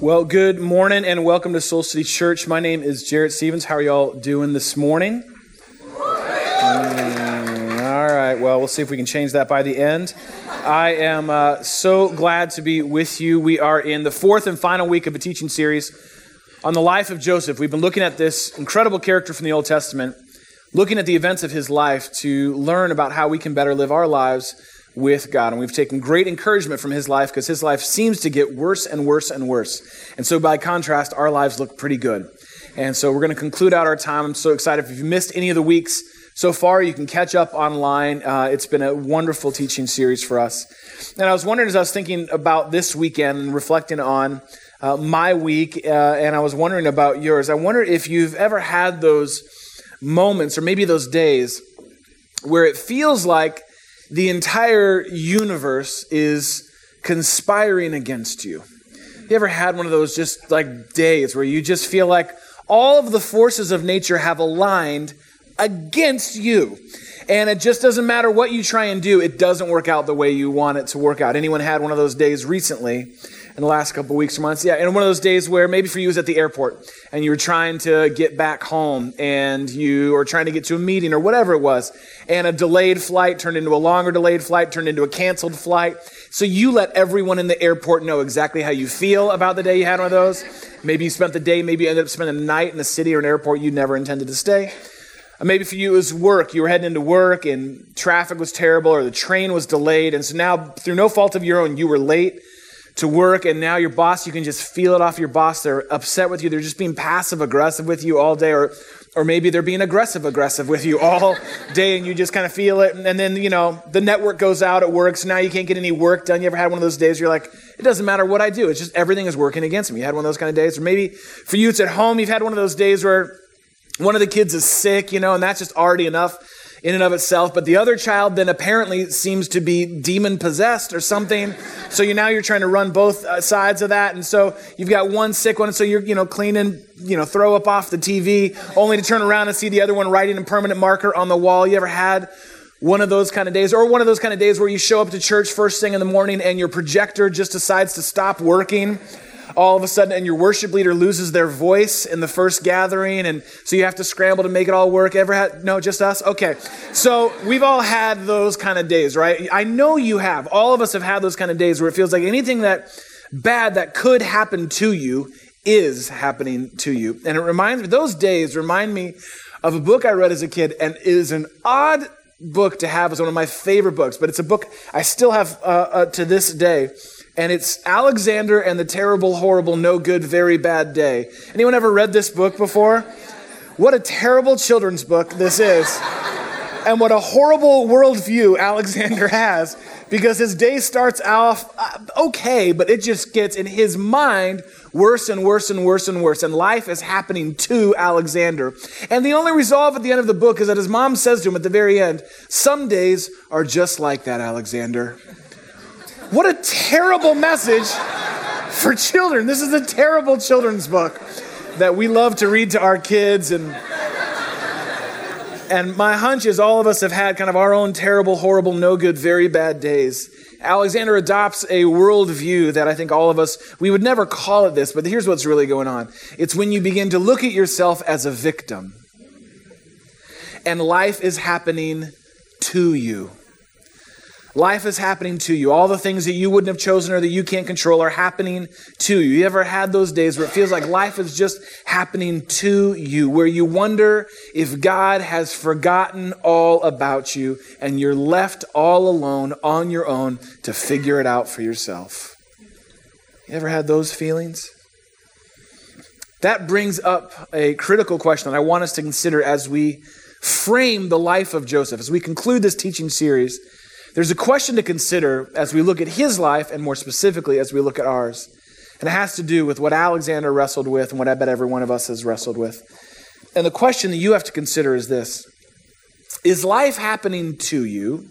Well, good morning and welcome to Soul City Church. My name is Jarrett Stevens. How are y'all doing this morning? Mm, all right, well, we'll see if we can change that by the end. I am uh, so glad to be with you. We are in the fourth and final week of a teaching series on the life of Joseph. We've been looking at this incredible character from the Old Testament, looking at the events of his life to learn about how we can better live our lives with God. And we've taken great encouragement from his life because his life seems to get worse and worse and worse. And so, by contrast, our lives look pretty good. And so, we're going to conclude out our time. I'm so excited. If you've missed any of the weeks so far, you can catch up online. Uh, it's been a wonderful teaching series for us. And I was wondering as I was thinking about this weekend and reflecting on uh, my week, uh, and I was wondering about yours. I wonder if you've ever had those moments or maybe those days where it feels like the entire universe is conspiring against you. You ever had one of those just like days where you just feel like all of the forces of nature have aligned against you? And it just doesn't matter what you try and do, it doesn't work out the way you want it to work out. Anyone had one of those days recently? In the last couple weeks or months. Yeah, and one of those days where maybe for you was at the airport and you were trying to get back home and you were trying to get to a meeting or whatever it was, and a delayed flight turned into a longer delayed flight, turned into a canceled flight. So you let everyone in the airport know exactly how you feel about the day you had one of those. Maybe you spent the day, maybe you ended up spending a night in a city or an airport you never intended to stay. Uh, maybe for you it was work. You were heading into work and traffic was terrible or the train was delayed. And so now, through no fault of your own, you were late to work and now your boss you can just feel it off your boss. They're upset with you. They're just being passive aggressive with you all day or or maybe they're being aggressive aggressive with you all day and you just kind of feel it and then you know the network goes out at work so now you can't get any work done. You ever had one of those days you're like it doesn't matter what i do it's just everything is working against me. You had one of those kind of days or maybe for you it's at home you've had one of those days where one of the kids is sick you know and that's just already enough in and of itself, but the other child then apparently seems to be demon possessed or something. So you now you're trying to run both uh, sides of that, and so you've got one sick one, so you're you know cleaning you know throw up off the TV, only to turn around and see the other one writing in permanent marker on the wall. You ever had? One of those kind of days, or one of those kind of days where you show up to church first thing in the morning and your projector just decides to stop working all of a sudden and your worship leader loses their voice in the first gathering and so you have to scramble to make it all work. Ever had no just us? Okay. So we've all had those kind of days right? I know you have. All of us have had those kind of days where it feels like anything that bad that could happen to you is happening to you. And it reminds me those days remind me of a book i read as a kid and it is an odd book to have. As one of my favorite books but it's a book i still have uh, uh, to this day and it's Alexander and the Terrible, Horrible, No Good, Very Bad Day. Anyone ever read this book before? What a terrible children's book this is. and what a horrible worldview Alexander has because his day starts off uh, okay, but it just gets in his mind worse and worse and worse and worse. And life is happening to Alexander. And the only resolve at the end of the book is that his mom says to him at the very end, Some days are just like that, Alexander. What a terrible message for children. This is a terrible children's book that we love to read to our kids and and my hunch is all of us have had kind of our own terrible, horrible, no good, very bad days. Alexander adopts a worldview that I think all of us, we would never call it this, but here's what's really going on. It's when you begin to look at yourself as a victim, and life is happening to you. Life is happening to you. All the things that you wouldn't have chosen or that you can't control are happening to you. You ever had those days where it feels like life is just happening to you, where you wonder if God has forgotten all about you and you're left all alone on your own to figure it out for yourself? You ever had those feelings? That brings up a critical question that I want us to consider as we frame the life of Joseph, as we conclude this teaching series. There's a question to consider as we look at his life, and more specifically as we look at ours. And it has to do with what Alexander wrestled with and what I bet every one of us has wrestled with. And the question that you have to consider is this Is life happening to you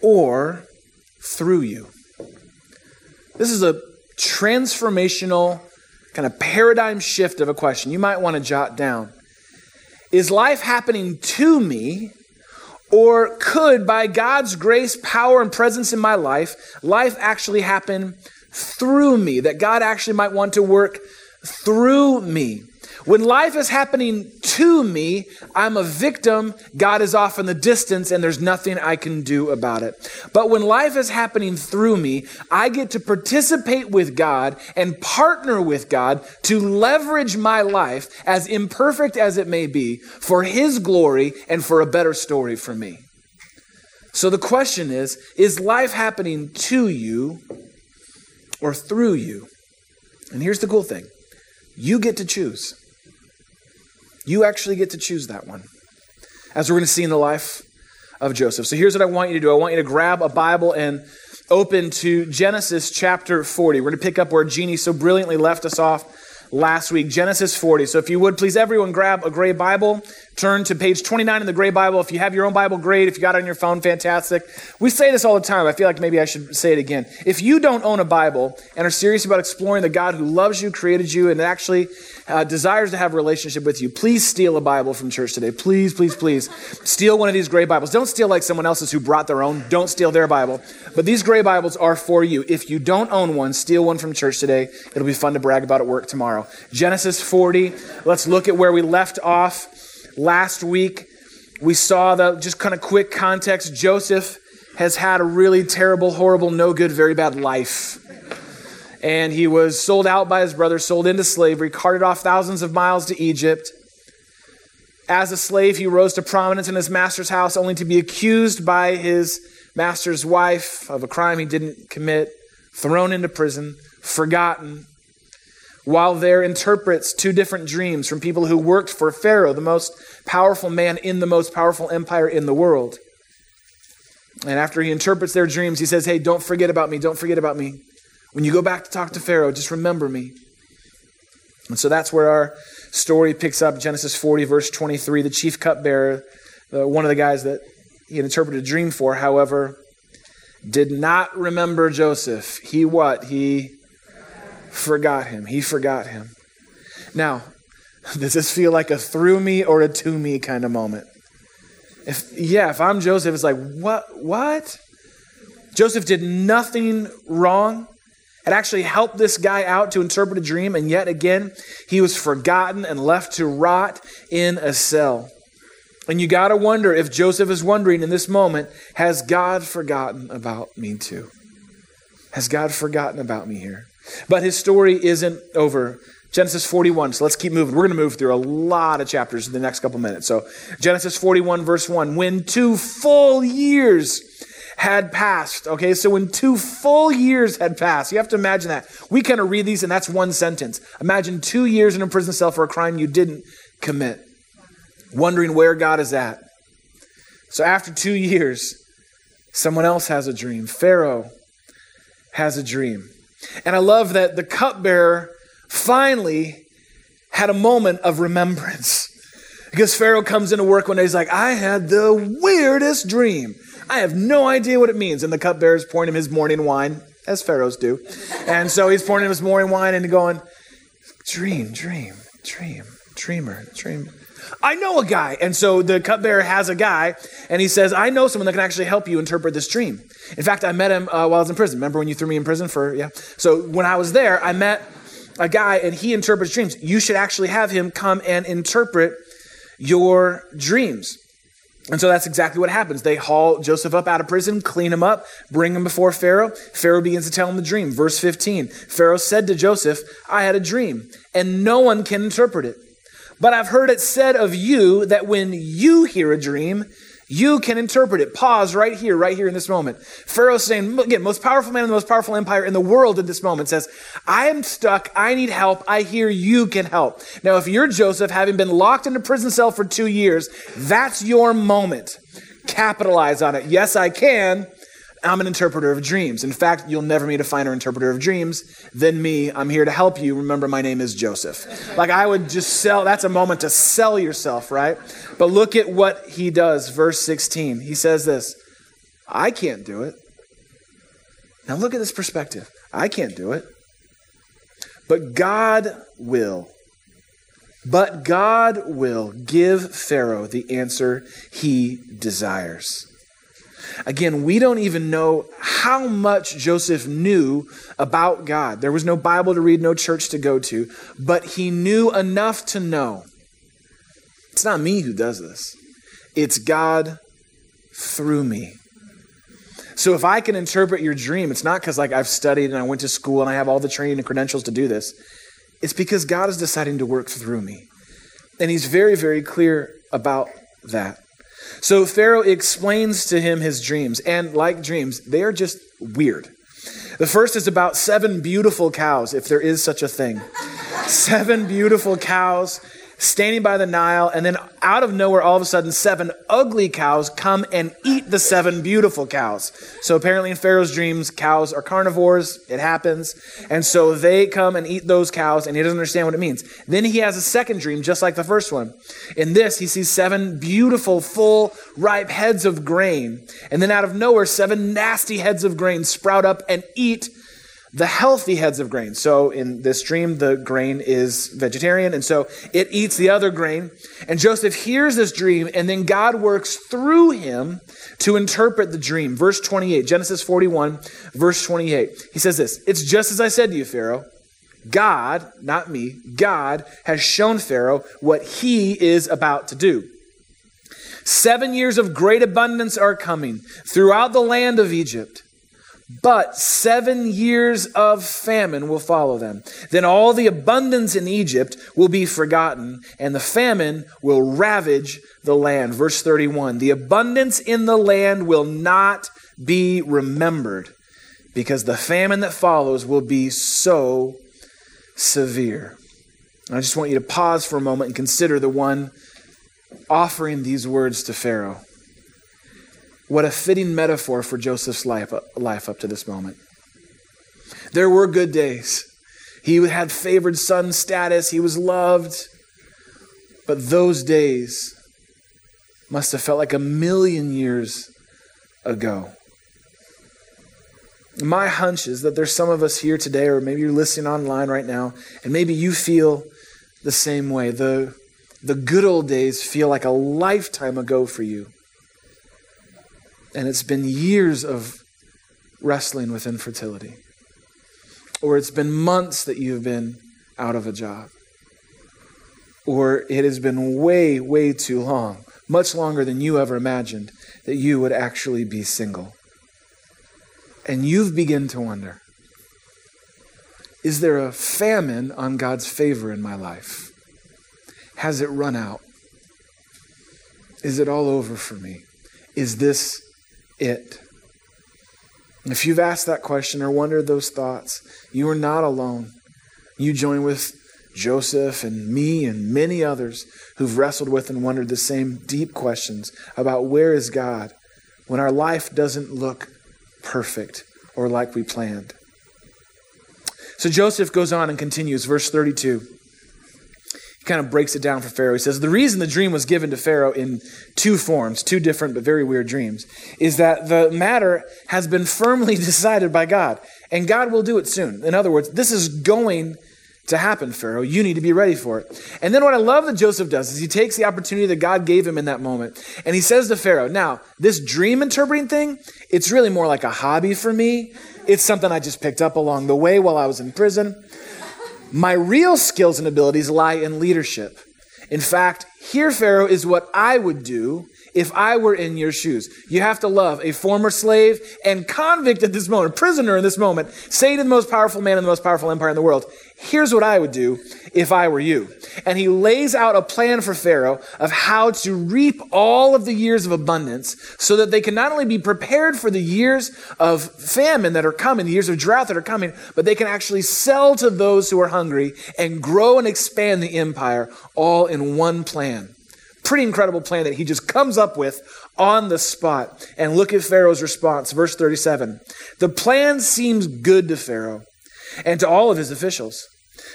or through you? This is a transformational kind of paradigm shift of a question you might want to jot down. Is life happening to me or could, by God's grace, power, and presence in my life, life actually happen through me, that God actually might want to work through me. When life is happening to me, I'm a victim. God is off in the distance and there's nothing I can do about it. But when life is happening through me, I get to participate with God and partner with God to leverage my life, as imperfect as it may be, for His glory and for a better story for me. So the question is is life happening to you or through you? And here's the cool thing you get to choose. You actually get to choose that one, as we're going to see in the life of Joseph. So here's what I want you to do I want you to grab a Bible and open to Genesis chapter 40. We're going to pick up where Jeannie so brilliantly left us off last week, Genesis 40. So if you would, please everyone grab a gray Bible, turn to page 29 in the gray Bible. If you have your own Bible, great. If you got it on your phone, fantastic. We say this all the time. I feel like maybe I should say it again. If you don't own a Bible and are serious about exploring the God who loves you, created you, and actually uh, desires to have a relationship with you, please steal a Bible from church today. Please, please, please. Steal one of these gray Bibles. Don't steal like someone else's who brought their own. Don't steal their Bible. But these gray Bibles are for you. If you don't own one, steal one from church today. It'll be fun to brag about at work tomorrow. Genesis 40. Let's look at where we left off last week. We saw the just kind of quick context. Joseph has had a really terrible, horrible, no good, very bad life and he was sold out by his brothers, sold into slavery, carted off thousands of miles to Egypt. As a slave, he rose to prominence in his master's house, only to be accused by his master's wife of a crime he didn't commit, thrown into prison, forgotten. While there interprets two different dreams from people who worked for Pharaoh, the most powerful man in the most powerful empire in the world. And after he interprets their dreams, he says, Hey, don't forget about me, don't forget about me. When you go back to talk to Pharaoh, just remember me. And so that's where our story picks up Genesis 40, verse 23. The chief cupbearer, uh, one of the guys that he had interpreted a dream for, however, did not remember Joseph. He what? He forgot him. He forgot him. Now, does this feel like a through me or a to me kind of moment? If yeah, if I'm Joseph, it's like, what what? Joseph did nothing wrong had actually helped this guy out to interpret a dream, and yet again, he was forgotten and left to rot in a cell. And you got to wonder if Joseph is wondering in this moment, has God forgotten about me too? Has God forgotten about me here? But his story isn't over. Genesis 41. So let's keep moving. We're going to move through a lot of chapters in the next couple minutes. So, Genesis 41, verse 1. When two full years had passed. Okay, so when two full years had passed, you have to imagine that. We kind of read these and that's one sentence. Imagine two years in a prison cell for a crime you didn't commit, wondering where God is at. So after two years, someone else has a dream. Pharaoh has a dream. And I love that the cupbearer finally had a moment of remembrance. Because Pharaoh comes into work one day, he's like, I had the weirdest dream. I have no idea what it means. And the cupbearer is pouring him his morning wine, as pharaohs do. And so he's pouring him his morning wine and going, Dream, dream, dream, dreamer, dream. I know a guy. And so the cupbearer has a guy, and he says, I know someone that can actually help you interpret this dream. In fact, I met him uh, while I was in prison. Remember when you threw me in prison for, yeah? So when I was there, I met a guy, and he interprets dreams. You should actually have him come and interpret your dreams. And so that's exactly what happens. They haul Joseph up out of prison, clean him up, bring him before Pharaoh. Pharaoh begins to tell him the dream. Verse 15 Pharaoh said to Joseph, I had a dream, and no one can interpret it. But I've heard it said of you that when you hear a dream, you can interpret it. Pause right here, right here in this moment. Pharaoh's saying, again, most powerful man in the most powerful empire in the world at this moment says, I am stuck. I need help. I hear you can help. Now, if you're Joseph, having been locked in a prison cell for two years, that's your moment. Capitalize on it. Yes, I can. I'm an interpreter of dreams. In fact, you'll never meet a finer interpreter of dreams than me. I'm here to help you. Remember, my name is Joseph. Like, I would just sell, that's a moment to sell yourself, right? But look at what he does. Verse 16. He says this I can't do it. Now, look at this perspective. I can't do it. But God will. But God will give Pharaoh the answer he desires. Again, we don't even know how much Joseph knew about God. There was no Bible to read, no church to go to, but he knew enough to know. It's not me who does this, it's God through me. So if I can interpret your dream, it's not because like I've studied and I went to school and I have all the training and credentials to do this. It's because God is deciding to work through me. And he's very, very clear about that. So Pharaoh explains to him his dreams, and like dreams, they are just weird. The first is about seven beautiful cows, if there is such a thing. seven beautiful cows standing by the Nile, and then out of nowhere, all of a sudden, seven ugly cows come and eat the seven beautiful cows. So apparently, in Pharaoh's dreams, cows are carnivores. It happens. And so they come and eat those cows, and he doesn't understand what it means. Then he has a second dream, just like the first one. In this, he sees seven beautiful, full, ripe heads of grain. And then out of nowhere, seven nasty heads of grain sprout up and eat the healthy heads of grain. So in this dream, the grain is vegetarian, and so it eats the other grain. And Joseph hears this dream, and then God works through him to interpret the dream. Verse 28, Genesis 41, verse 28. He says this It's just as I said to you, Pharaoh. God, not me, God has shown Pharaoh what he is about to do. Seven years of great abundance are coming throughout the land of Egypt. But seven years of famine will follow them. Then all the abundance in Egypt will be forgotten, and the famine will ravage the land. Verse 31 The abundance in the land will not be remembered, because the famine that follows will be so severe. I just want you to pause for a moment and consider the one offering these words to Pharaoh. What a fitting metaphor for Joseph's life, life up to this moment. There were good days. He had favored son status, he was loved. But those days must have felt like a million years ago. My hunch is that there's some of us here today, or maybe you're listening online right now, and maybe you feel the same way. The, the good old days feel like a lifetime ago for you. And it's been years of wrestling with infertility. Or it's been months that you've been out of a job. Or it has been way, way too long, much longer than you ever imagined, that you would actually be single. And you've begun to wonder is there a famine on God's favor in my life? Has it run out? Is it all over for me? Is this it? If you've asked that question or wondered those thoughts, you are not alone. You join with Joseph and me and many others who've wrestled with and wondered the same deep questions about where is God when our life doesn't look perfect or like we planned. So Joseph goes on and continues, verse 32 kind of breaks it down for Pharaoh. He says, The reason the dream was given to Pharaoh in two forms, two different but very weird dreams, is that the matter has been firmly decided by God, and God will do it soon. In other words, this is going to happen, Pharaoh. You need to be ready for it. And then what I love that Joseph does is he takes the opportunity that God gave him in that moment, and he says to Pharaoh, Now, this dream interpreting thing, it's really more like a hobby for me. It's something I just picked up along the way while I was in prison. My real skills and abilities lie in leadership. In fact, here, Pharaoh, is what I would do if I were in your shoes. You have to love a former slave and convict at this moment, prisoner in this moment, say to the most powerful man in the most powerful empire in the world, here's what I would do if I were you. And he lays out a plan for Pharaoh of how to reap all of the years of abundance so that they can not only be prepared for the years of famine that are coming, the years of drought that are coming, but they can actually sell to those who are hungry and grow and expand the empire all in one plan pretty incredible plan that he just comes up with on the spot. And look at Pharaoh's response, verse 37. The plan seems good to Pharaoh and to all of his officials.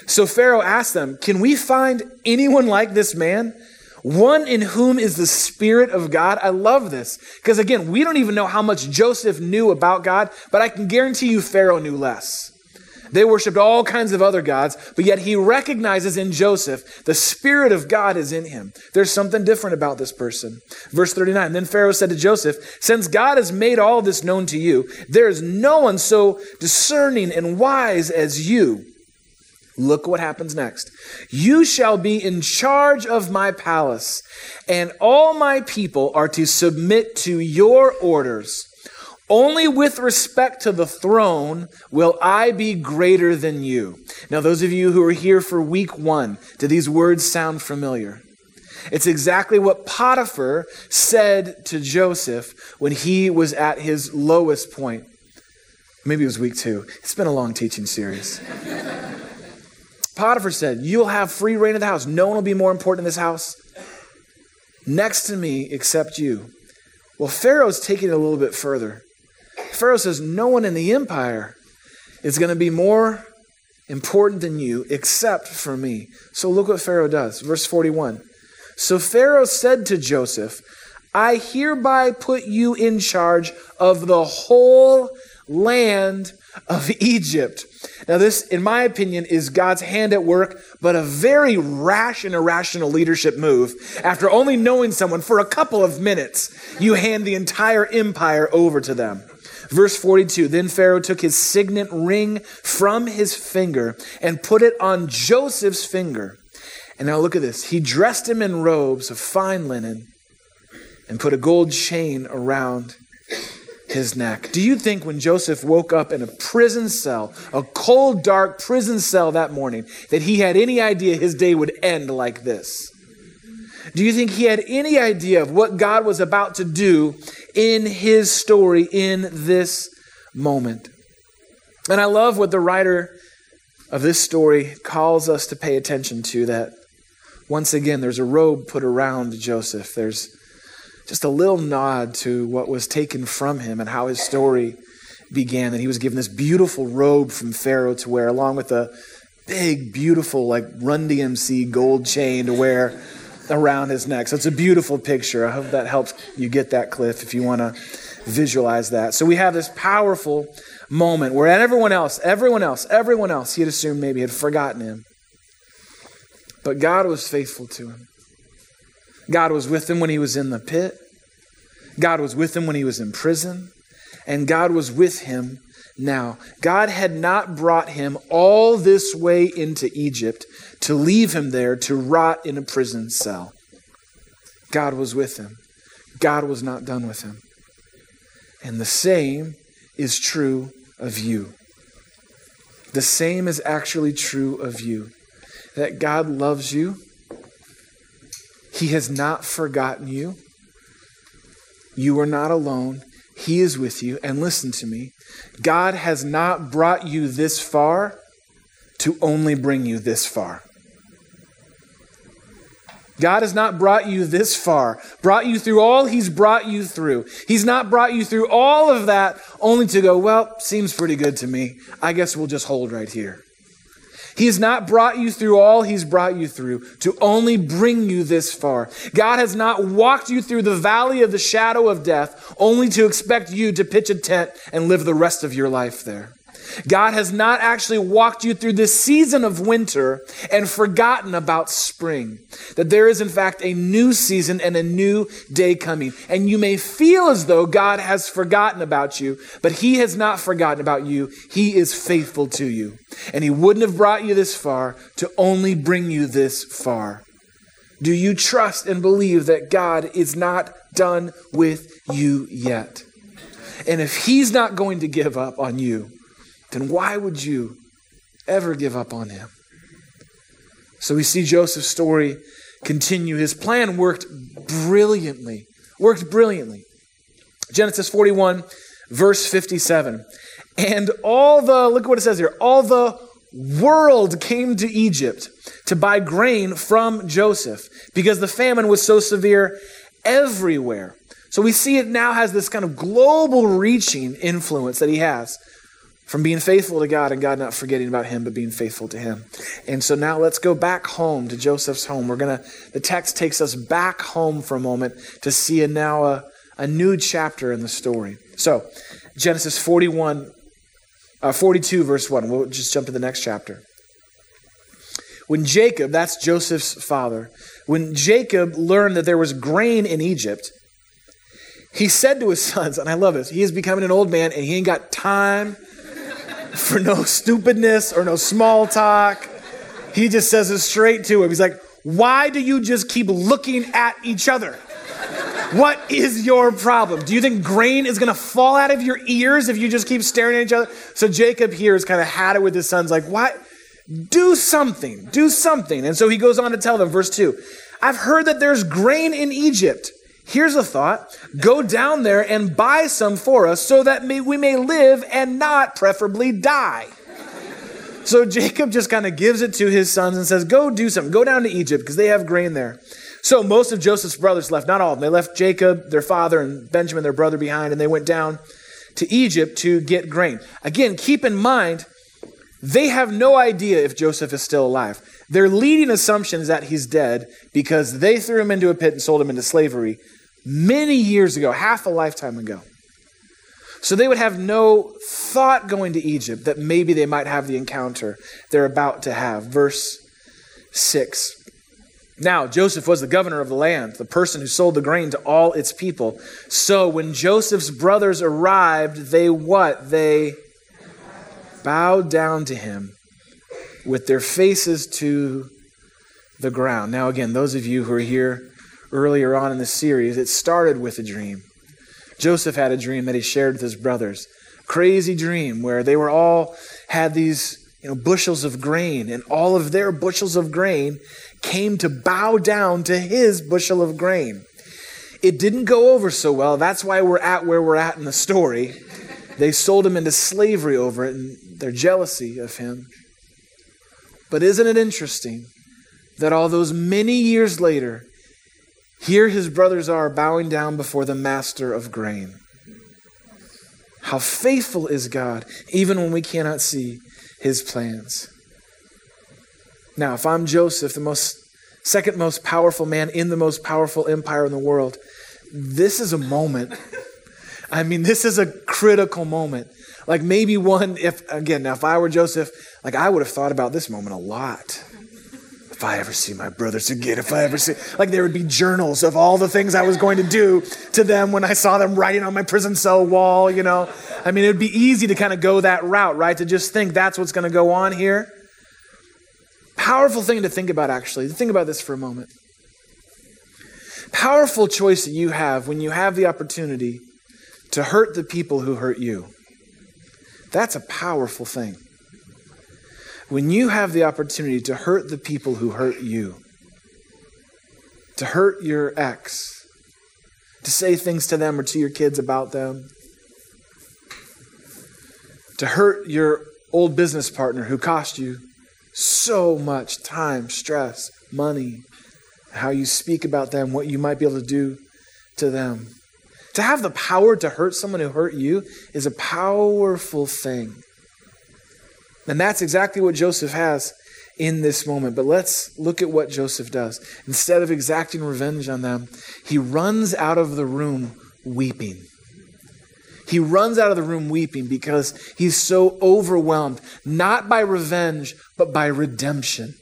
So Pharaoh asked them, Can we find anyone like this man? One in whom is the Spirit of God. I love this. Because again, we don't even know how much Joseph knew about God, but I can guarantee you Pharaoh knew less. They worshiped all kinds of other gods, but yet he recognizes in Joseph the Spirit of God is in him. There's something different about this person. Verse 39 Then Pharaoh said to Joseph, Since God has made all this known to you, there is no one so discerning and wise as you. Look what happens next. You shall be in charge of my palace, and all my people are to submit to your orders. Only with respect to the throne will I be greater than you. Now, those of you who are here for week one, do these words sound familiar? It's exactly what Potiphar said to Joseph when he was at his lowest point. Maybe it was week two. It's been a long teaching series. Potiphar said, You'll have free reign of the house. No one will be more important in this house next to me except you. Well, Pharaoh's taking it a little bit further. Pharaoh says, No one in the empire is going to be more important than you except for me. So look what Pharaoh does. Verse 41. So Pharaoh said to Joseph, I hereby put you in charge of the whole land of Egypt. Now, this, in my opinion, is God's hand at work, but a very rash and irrational leadership move. After only knowing someone for a couple of minutes, you hand the entire empire over to them. Verse 42 Then Pharaoh took his signet ring from his finger and put it on Joseph's finger. And now look at this. He dressed him in robes of fine linen and put a gold chain around his neck. Do you think when Joseph woke up in a prison cell, a cold, dark prison cell that morning, that he had any idea his day would end like this? Do you think he had any idea of what God was about to do in his story in this moment? And I love what the writer of this story calls us to pay attention to that once again there's a robe put around Joseph. There's just a little nod to what was taken from him and how his story began. That he was given this beautiful robe from Pharaoh to wear, along with a big, beautiful, like Run DMC gold chain to wear around his neck. So it's a beautiful picture. I hope that helps you get that, Cliff, if you want to visualize that. So we have this powerful moment where everyone else, everyone else, everyone else, he had assumed maybe had forgotten him. But God was faithful to him. God was with him when he was in the pit. God was with him when he was in prison. And God was with him now. God had not brought him all this way into Egypt to leave him there to rot in a prison cell. God was with him. God was not done with him. And the same is true of you. The same is actually true of you. That God loves you he has not forgotten you. You are not alone. He is with you. And listen to me God has not brought you this far to only bring you this far. God has not brought you this far, brought you through all He's brought you through. He's not brought you through all of that only to go, well, seems pretty good to me. I guess we'll just hold right here. He has not brought you through all he's brought you through to only bring you this far. God has not walked you through the valley of the shadow of death only to expect you to pitch a tent and live the rest of your life there. God has not actually walked you through this season of winter and forgotten about spring. That there is, in fact, a new season and a new day coming. And you may feel as though God has forgotten about you, but He has not forgotten about you. He is faithful to you. And He wouldn't have brought you this far to only bring you this far. Do you trust and believe that God is not done with you yet? And if He's not going to give up on you, then why would you ever give up on him? So we see Joseph's story continue. His plan worked brilliantly. Worked brilliantly. Genesis 41, verse 57. And all the, look what it says here, all the world came to Egypt to buy grain from Joseph because the famine was so severe everywhere. So we see it now has this kind of global reaching influence that he has from being faithful to God and God not forgetting about him, but being faithful to him. And so now let's go back home to Joseph's home. We're going to, the text takes us back home for a moment to see a, now a, a new chapter in the story. So, Genesis 41, Uh, 42, verse 1. We'll just jump to the next chapter. When Jacob, that's Joseph's father, when Jacob learned that there was grain in Egypt, he said to his sons, and I love this, he is becoming an old man and he ain't got time for no stupidness or no small talk. He just says it straight to him. He's like, Why do you just keep looking at each other? What is your problem? Do you think grain is going to fall out of your ears if you just keep staring at each other? So Jacob here has kind of had it with his sons, like, what? Do something. Do something. And so he goes on to tell them, verse 2 I've heard that there's grain in Egypt. Here's a thought go down there and buy some for us so that we may live and not preferably die. So Jacob just kind of gives it to his sons and says, Go do something. Go down to Egypt because they have grain there. So most of Joseph's brothers left, not all of them. They left Jacob, their father, and Benjamin, their brother, behind, and they went down to Egypt to get grain. Again, keep in mind, they have no idea if Joseph is still alive. Their leading assumption is that he's dead because they threw him into a pit and sold him into slavery many years ago, half a lifetime ago. So they would have no thought going to Egypt that maybe they might have the encounter they're about to have. Verse 6. Now, Joseph was the governor of the land, the person who sold the grain to all its people. So when Joseph's brothers arrived, they what? They bowed down to him with their faces to the ground. Now, again, those of you who are here earlier on in the series, it started with a dream. Joseph had a dream that he shared with his brothers. Crazy dream where they were all had these you know, bushels of grain, and all of their bushels of grain came to bow down to his bushel of grain. It didn't go over so well. That's why we're at where we're at in the story. They sold him into slavery over it and their jealousy of him. But isn't it interesting that all those many years later, here his brothers are bowing down before the master of grain? How faithful is God, even when we cannot see his plans. Now, if I'm Joseph, the most second most powerful man in the most powerful empire in the world, this is a moment. I mean, this is a critical moment. Like maybe one, if again, now if I were Joseph, like I would have thought about this moment a lot. If I ever see my brothers again, if I ever see, like there would be journals of all the things I was going to do to them when I saw them writing on my prison cell wall, you know. I mean, it would be easy to kind of go that route, right? To just think that's what's going to go on here. Powerful thing to think about, actually. Think about this for a moment. Powerful choice that you have when you have the opportunity to hurt the people who hurt you. That's a powerful thing when you have the opportunity to hurt the people who hurt you, to hurt your ex, to say things to them or to your kids about them, to hurt your old business partner who cost you so much time, stress, money, how you speak about them, what you might be able to do to them. To have the power to hurt someone who hurt you is a powerful thing. And that's exactly what Joseph has in this moment. But let's look at what Joseph does. Instead of exacting revenge on them, he runs out of the room weeping. He runs out of the room weeping because he's so overwhelmed, not by revenge, but by redemption.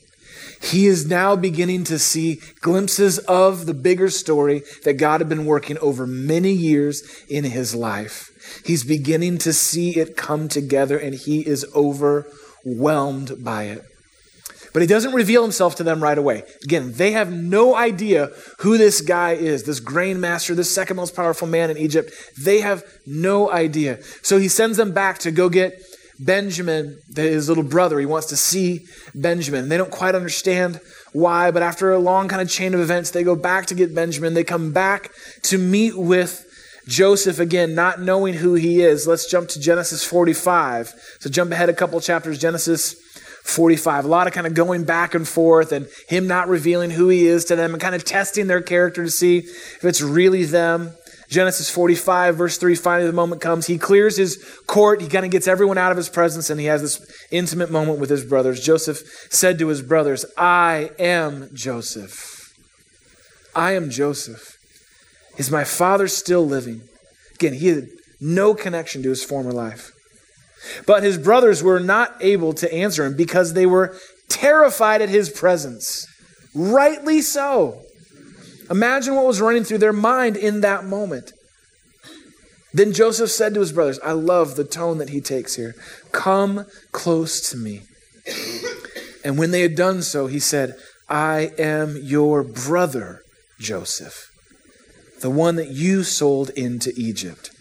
He is now beginning to see glimpses of the bigger story that God had been working over many years in his life. He's beginning to see it come together and he is overwhelmed by it. But he doesn't reveal himself to them right away. Again, they have no idea who this guy is, this grain master, this second most powerful man in Egypt. They have no idea. So he sends them back to go get Benjamin, his little brother. He wants to see Benjamin. They don't quite understand why, but after a long kind of chain of events, they go back to get Benjamin. They come back to meet with Joseph again, not knowing who he is. Let's jump to Genesis 45. So jump ahead a couple chapters, Genesis 45. A lot of kind of going back and forth and him not revealing who he is to them and kind of testing their character to see if it's really them. Genesis 45, verse 3, finally the moment comes. He clears his court. He kind of gets everyone out of his presence and he has this intimate moment with his brothers. Joseph said to his brothers, I am Joseph. I am Joseph. Is my father still living? Again, he had no connection to his former life. But his brothers were not able to answer him because they were terrified at his presence. Rightly so. Imagine what was running through their mind in that moment. Then Joseph said to his brothers, I love the tone that he takes here. Come close to me. And when they had done so, he said, I am your brother, Joseph, the one that you sold into Egypt.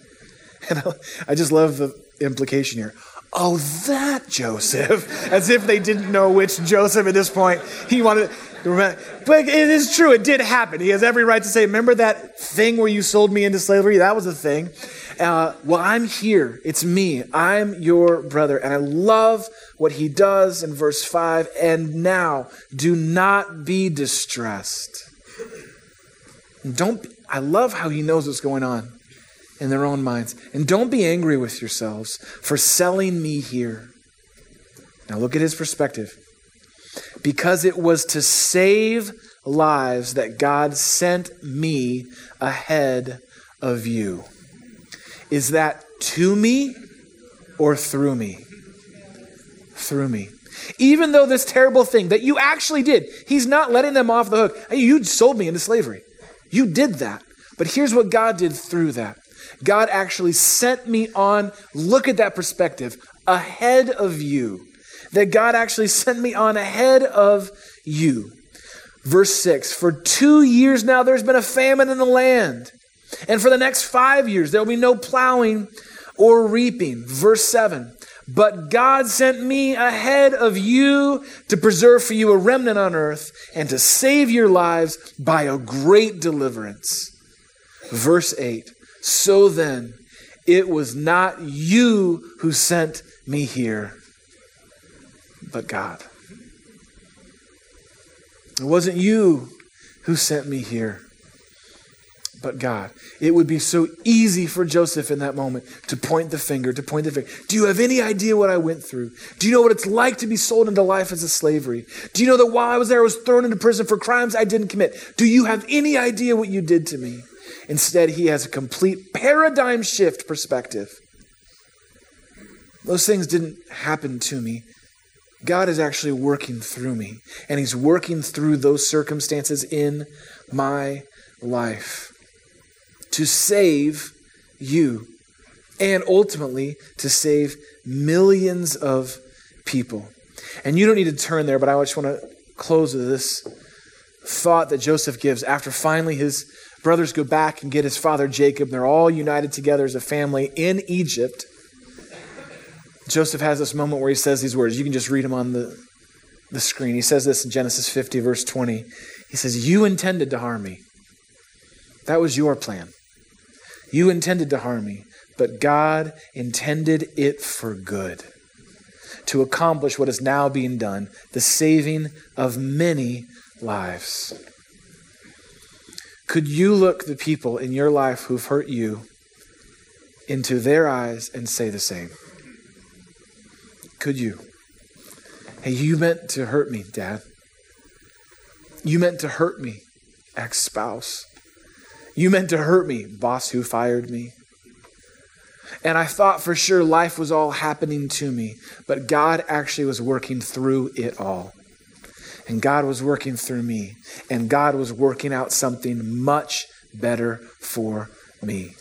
And I just love the implication here. Oh, that Joseph. As if they didn't know which Joseph at this point he wanted. But it is true, it did happen. He has every right to say, Remember that thing where you sold me into slavery? That was a thing. Uh, well, I'm here. It's me. I'm your brother. And I love what he does in verse 5. And now, do not be distressed. Don't, I love how he knows what's going on in their own minds. And don't be angry with yourselves for selling me here. Now look at his perspective. Because it was to save lives that God sent me ahead of you. Is that to me or through me? Through me. Even though this terrible thing that you actually did, he's not letting them off the hook. Hey, you sold me into slavery. You did that. But here's what God did through that God actually sent me on, look at that perspective, ahead of you. That God actually sent me on ahead of you. Verse 6 For two years now there's been a famine in the land. And for the next five years there will be no plowing or reaping. Verse 7 But God sent me ahead of you to preserve for you a remnant on earth and to save your lives by a great deliverance. Verse 8 so then, it was not you who sent me here, but God. It wasn't you who sent me here, but God. It would be so easy for Joseph in that moment to point the finger, to point the finger. Do you have any idea what I went through? Do you know what it's like to be sold into life as a slavery? Do you know that while I was there, I was thrown into prison for crimes I didn't commit? Do you have any idea what you did to me? Instead, he has a complete paradigm shift perspective. Those things didn't happen to me. God is actually working through me, and He's working through those circumstances in my life to save you and ultimately to save millions of people. And you don't need to turn there, but I just want to close with this thought that Joseph gives after finally his brothers go back and get his father Jacob. They're all united together as a family in Egypt. Joseph has this moment where he says these words. You can just read them on the, the screen. He says this in Genesis 50, verse 20. He says, You intended to harm me. That was your plan. You intended to harm me, but God intended it for good to accomplish what is now being done the saving of many lives. Could you look the people in your life who've hurt you into their eyes and say the same? Could you? Hey, you meant to hurt me, Dad. You meant to hurt me, ex spouse. You meant to hurt me, boss who fired me. And I thought for sure life was all happening to me, but God actually was working through it all. And God was working through me. And God was working out something much better for me.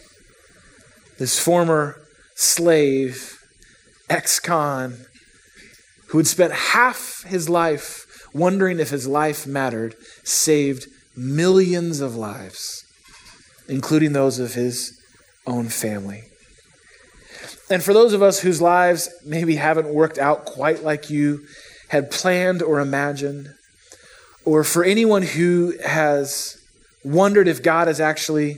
This former slave, ex con, who had spent half his life wondering if his life mattered, saved millions of lives, including those of his own family. And for those of us whose lives maybe haven't worked out quite like you had planned or imagined, or for anyone who has wondered if God has actually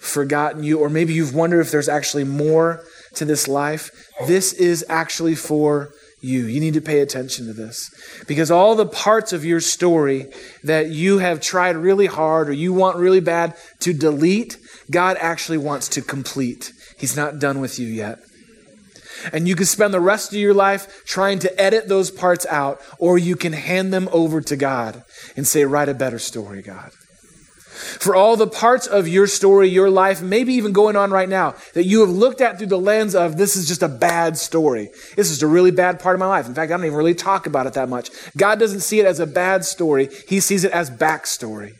forgotten you, or maybe you've wondered if there's actually more to this life, this is actually for you. You need to pay attention to this. Because all the parts of your story that you have tried really hard or you want really bad to delete, God actually wants to complete. He's not done with you yet. And you can spend the rest of your life trying to edit those parts out, or you can hand them over to God and say, Write a better story, God. For all the parts of your story, your life, maybe even going on right now, that you have looked at through the lens of this is just a bad story. This is a really bad part of my life. In fact, I don't even really talk about it that much. God doesn't see it as a bad story, He sees it as backstory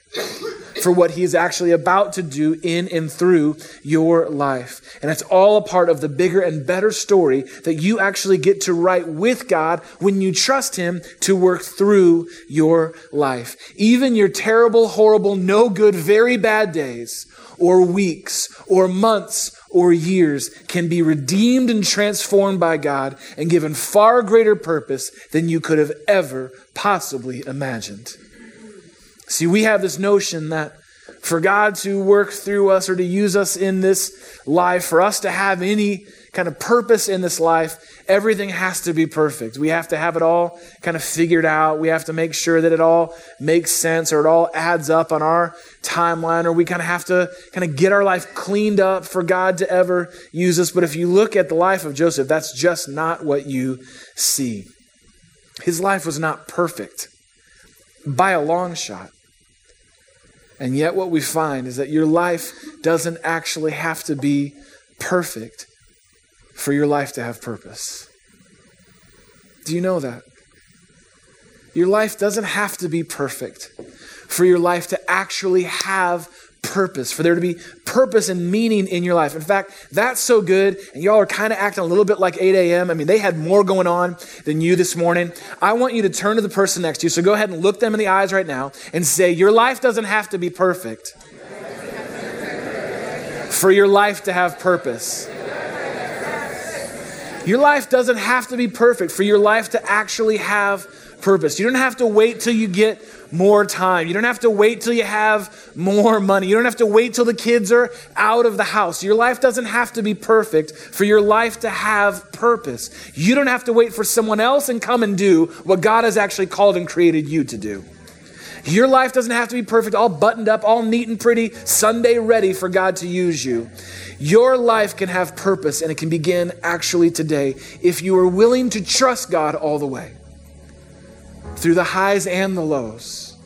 for what he is actually about to do in and through your life. And it's all a part of the bigger and better story that you actually get to write with God when you trust him to work through your life. Even your terrible, horrible, no good, very bad days or weeks or months or years can be redeemed and transformed by God and given far greater purpose than you could have ever possibly imagined. See, we have this notion that for God to work through us or to use us in this life, for us to have any kind of purpose in this life, everything has to be perfect. We have to have it all kind of figured out. We have to make sure that it all makes sense or it all adds up on our timeline, or we kind of have to kind of get our life cleaned up for God to ever use us. But if you look at the life of Joseph, that's just not what you see. His life was not perfect by a long shot. And yet, what we find is that your life doesn't actually have to be perfect for your life to have purpose. Do you know that? Your life doesn't have to be perfect for your life to actually have purpose, for there to be purpose and meaning in your life. In fact, that's so good, and y'all are kind of acting a little bit like 8 a.m. I mean, they had more going on than you this morning. I want you to turn to the person next to you, so go ahead and look them in the eyes right now and say, Your life doesn't have to be perfect for your life to have purpose. Your life doesn't have to be perfect for your life to actually have purpose. You don't have to wait till you get more time. You don't have to wait till you have more money. You don't have to wait till the kids are out of the house. Your life doesn't have to be perfect for your life to have purpose. You don't have to wait for someone else and come and do what God has actually called and created you to do. Your life doesn't have to be perfect, all buttoned up, all neat and pretty, Sunday ready for God to use you. Your life can have purpose and it can begin actually today if you are willing to trust God all the way through the highs and the lows,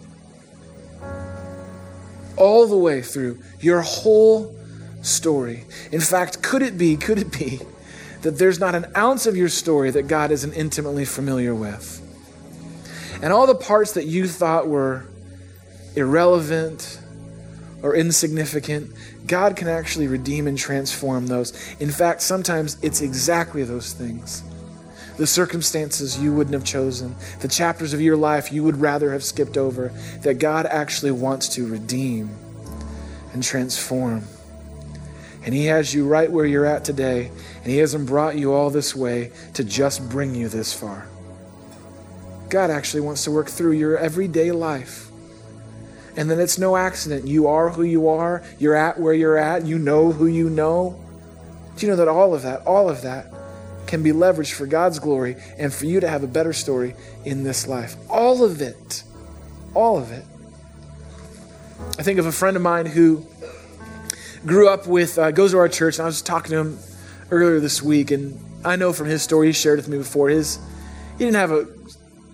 all the way through your whole story. In fact, could it be, could it be that there's not an ounce of your story that God isn't intimately familiar with? And all the parts that you thought were irrelevant or insignificant, God can actually redeem and transform those. In fact, sometimes it's exactly those things the circumstances you wouldn't have chosen, the chapters of your life you would rather have skipped over, that God actually wants to redeem and transform. And He has you right where you're at today, and He hasn't brought you all this way to just bring you this far. God actually wants to work through your everyday life. And then it's no accident. You are who you are, you're at where you're at, you know who you know. Do you know that all of that, all of that can be leveraged for God's glory and for you to have a better story in this life. All of it. All of it. I think of a friend of mine who grew up with, uh, goes to our church, and I was talking to him earlier this week, and I know from his story, he shared with me before, his, he didn't have a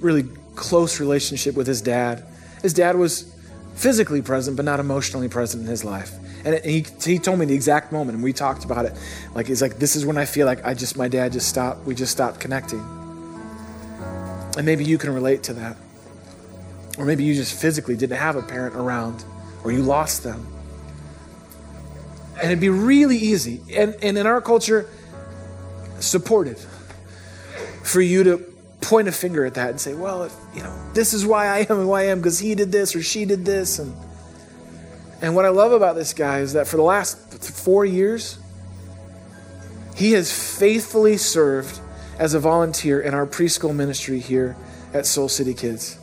really close relationship with his dad. His dad was physically present, but not emotionally present in his life. And he, he told me the exact moment, and we talked about it. Like, he's like, this is when I feel like I just, my dad just stopped, we just stopped connecting. And maybe you can relate to that. Or maybe you just physically didn't have a parent around, or you lost them. And it'd be really easy, and, and in our culture, supported, for you to point a finger at that and say, well, if, you know, this is why I am who I am because he did this or she did this. And and what I love about this guy is that for the last four years, he has faithfully served as a volunteer in our preschool ministry here at Soul City Kids.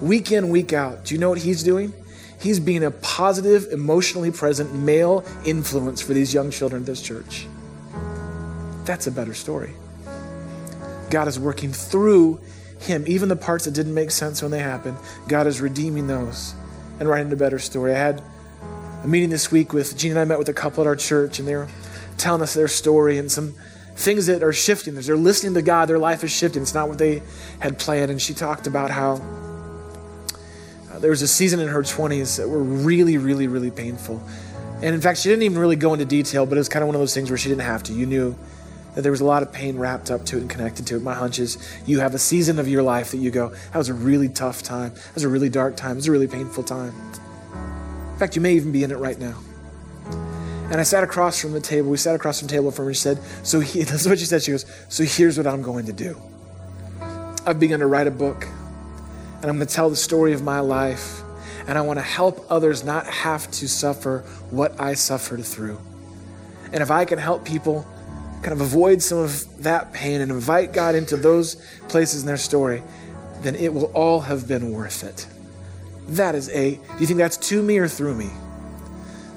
Week in, week out. Do you know what he's doing? He's being a positive, emotionally present male influence for these young children at this church. That's a better story. God is working through him, even the parts that didn't make sense when they happened. God is redeeming those and writing a better story. I had a meeting this week with Gene and I met with a couple at our church, and they're telling us their story and some things that are shifting. As they're listening to God, their life is shifting. It's not what they had planned. And she talked about how uh, there was a season in her 20s that were really, really, really painful. And in fact, she didn't even really go into detail, but it was kind of one of those things where she didn't have to. You knew that there was a lot of pain wrapped up to it and connected to it. My hunch is you have a season of your life that you go, that was a really tough time. That was a really dark time. It was a really painful time. In fact, you may even be in it right now. And I sat across from the table. We sat across from the table from her she said, So he, this is what she said. She goes, So here's what I'm going to do. I've begun to write a book, and I'm going to tell the story of my life. And I want to help others not have to suffer what I suffered through. And if I can help people kind of avoid some of that pain and invite God into those places in their story, then it will all have been worth it. That is a, do you think that's to me or through me?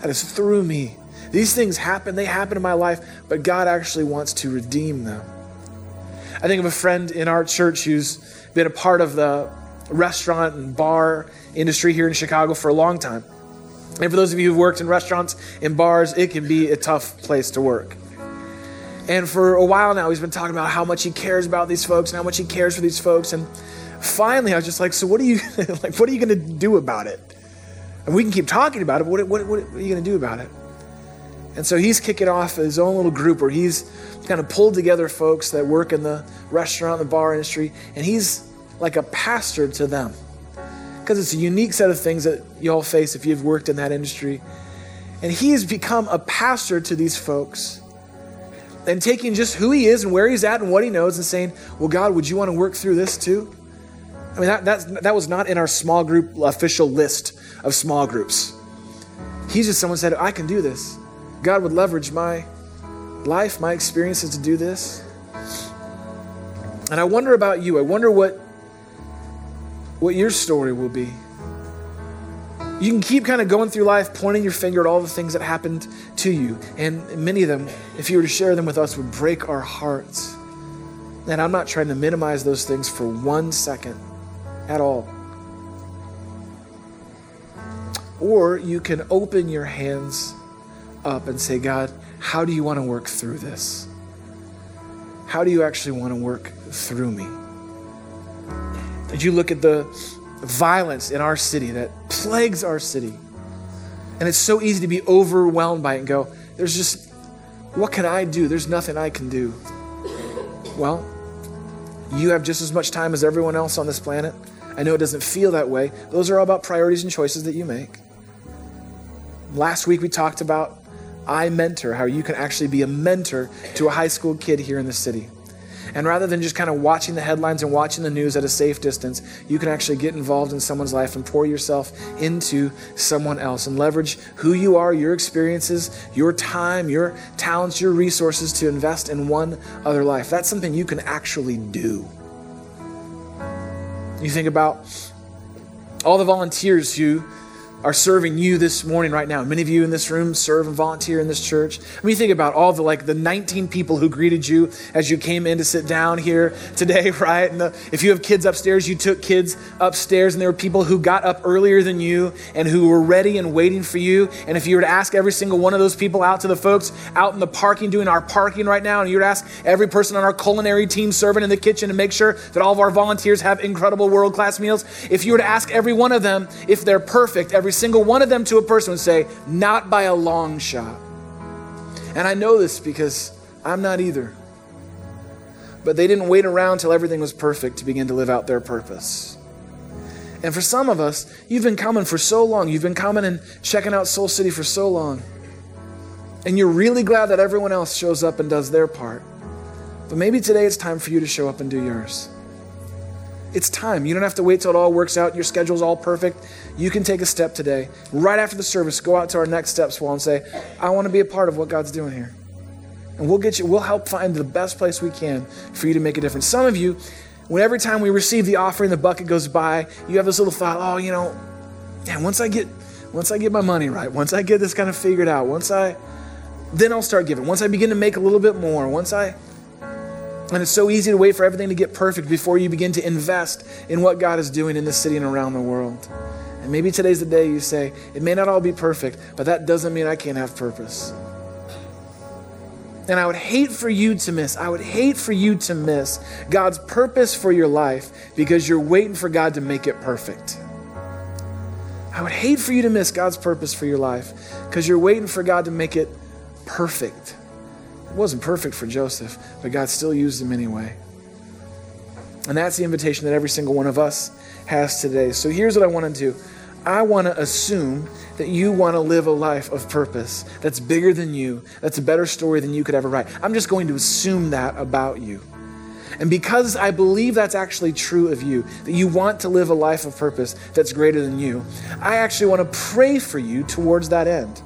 That is through me. These things happen, they happen in my life, but God actually wants to redeem them. I think of a friend in our church who's been a part of the restaurant and bar industry here in Chicago for a long time. And for those of you who've worked in restaurants and bars, it can be a tough place to work. And for a while now, he's been talking about how much he cares about these folks and how much he cares for these folks. And finally, I was just like, "So what are you like? What are you going to do about it?" And we can keep talking about it. But what, what, what are you going to do about it? And so he's kicking off his own little group where he's kind of pulled together folks that work in the restaurant, the bar industry, and he's like a pastor to them because it's a unique set of things that you all face if you've worked in that industry. And he has become a pastor to these folks and taking just who he is and where he's at and what he knows and saying, Well, God, would you want to work through this too? I mean, that, that's, that was not in our small group official list of small groups. He's just someone said, I can do this. God would leverage my life, my experiences to do this. And I wonder about you. I wonder what, what your story will be. You can keep kind of going through life pointing your finger at all the things that happened to you. And many of them, if you were to share them with us, would break our hearts. And I'm not trying to minimize those things for one second at all. Or you can open your hands up and say, God, how do you want to work through this? How do you actually want to work through me? Did you look at the violence in our city that plagues our city. And it's so easy to be overwhelmed by it and go, there's just, what can I do? There's nothing I can do. Well, you have just as much time as everyone else on this planet. I know it doesn't feel that way. Those are all about priorities and choices that you make. Last week we talked about iMentor, how you can actually be a mentor to a high school kid here in the city. And rather than just kind of watching the headlines and watching the news at a safe distance, you can actually get involved in someone's life and pour yourself into someone else and leverage who you are, your experiences, your time, your talents, your resources to invest in one other life. That's something you can actually do. You think about all the volunteers who are serving you this morning right now. Many of you in this room serve and volunteer in this church. I mean, think about all the like the 19 people who greeted you as you came in to sit down here today, right? And the, if you have kids upstairs, you took kids upstairs, and there were people who got up earlier than you and who were ready and waiting for you. And if you were to ask every single one of those people out to the folks out in the parking doing our parking right now, and you to ask every person on our culinary team serving in the kitchen to make sure that all of our volunteers have incredible world class meals, if you were to ask every one of them if they're perfect, every single one of them to a person would say, Not by a long shot. And I know this because I'm not either. But they didn't wait around till everything was perfect to begin to live out their purpose. And for some of us, you've been coming for so long. You've been coming and checking out Soul City for so long. And you're really glad that everyone else shows up and does their part. But maybe today it's time for you to show up and do yours. It's time. You don't have to wait till it all works out, your schedule's all perfect. You can take a step today. Right after the service, go out to our next steps wall and say, I want to be a part of what God's doing here. And we'll get you, we'll help find the best place we can for you to make a difference. Some of you, when every time we receive the offering, the bucket goes by, you have this little thought, oh, you know, man, once I get once I get my money right, once I get this kind of figured out, once I then I'll start giving. Once I begin to make a little bit more, once I and it's so easy to wait for everything to get perfect before you begin to invest in what God is doing in this city and around the world. And maybe today's the day you say, it may not all be perfect, but that doesn't mean I can't have purpose. And I would hate for you to miss, I would hate for you to miss God's purpose for your life because you're waiting for God to make it perfect. I would hate for you to miss God's purpose for your life because you're waiting for God to make it perfect. It wasn't perfect for Joseph, but God still used him anyway. And that's the invitation that every single one of us has today. So here's what I want to do I want to assume that you want to live a life of purpose that's bigger than you, that's a better story than you could ever write. I'm just going to assume that about you. And because I believe that's actually true of you, that you want to live a life of purpose that's greater than you, I actually want to pray for you towards that end.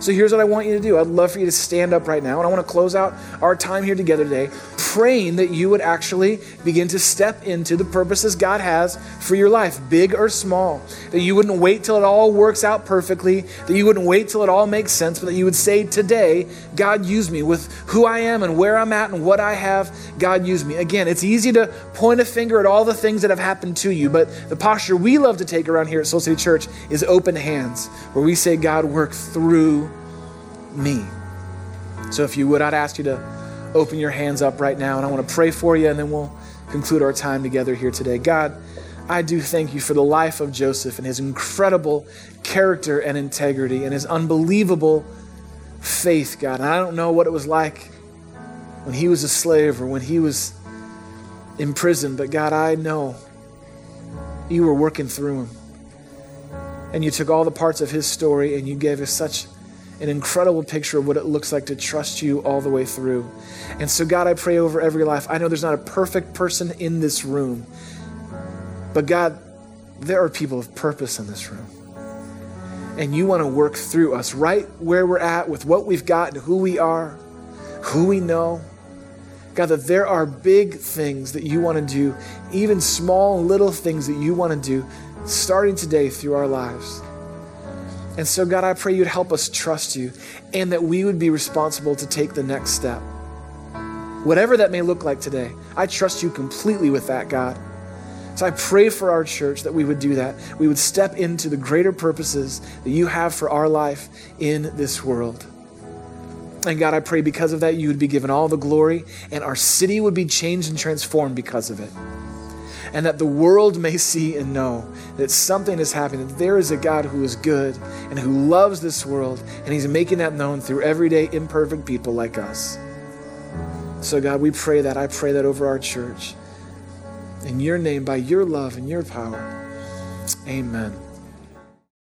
So here's what I want you to do. I'd love for you to stand up right now, and I want to close out our time here together today praying that you would actually begin to step into the purposes God has for your life, big or small. That you wouldn't wait till it all works out perfectly, that you wouldn't wait till it all makes sense, but that you would say, Today, God, use me with who I am and where I'm at and what I have. God, use me. Again, it's easy to point a finger at all the things that have happened to you, but the posture we love to take around here at Soul City Church is open hands, where we say, God, work through me. So if you would, I'd ask you to open your hands up right now, and I want to pray for you, and then we'll conclude our time together here today. God, I do thank you for the life of Joseph and his incredible character and integrity and his unbelievable faith, God. And I don't know what it was like when he was a slave or when he was in prison, but God, I know you were working through him. And you took all the parts of his story and you gave us such an incredible picture of what it looks like to trust you all the way through. And so, God, I pray over every life. I know there's not a perfect person in this room, but God, there are people of purpose in this room. And you want to work through us right where we're at with what we've got and who we are, who we know. God, that there are big things that you want to do, even small little things that you want to do, starting today through our lives. And so, God, I pray you'd help us trust you and that we would be responsible to take the next step. Whatever that may look like today, I trust you completely with that, God. So I pray for our church that we would do that. We would step into the greater purposes that you have for our life in this world. And God, I pray because of that, you would be given all the glory and our city would be changed and transformed because of it and that the world may see and know that something is happening, that there is a God who is good and who loves this world, and He's making that known through everyday imperfect people like us. So, God, we pray that. I pray that over our church. In your name, by your love and your power. Amen.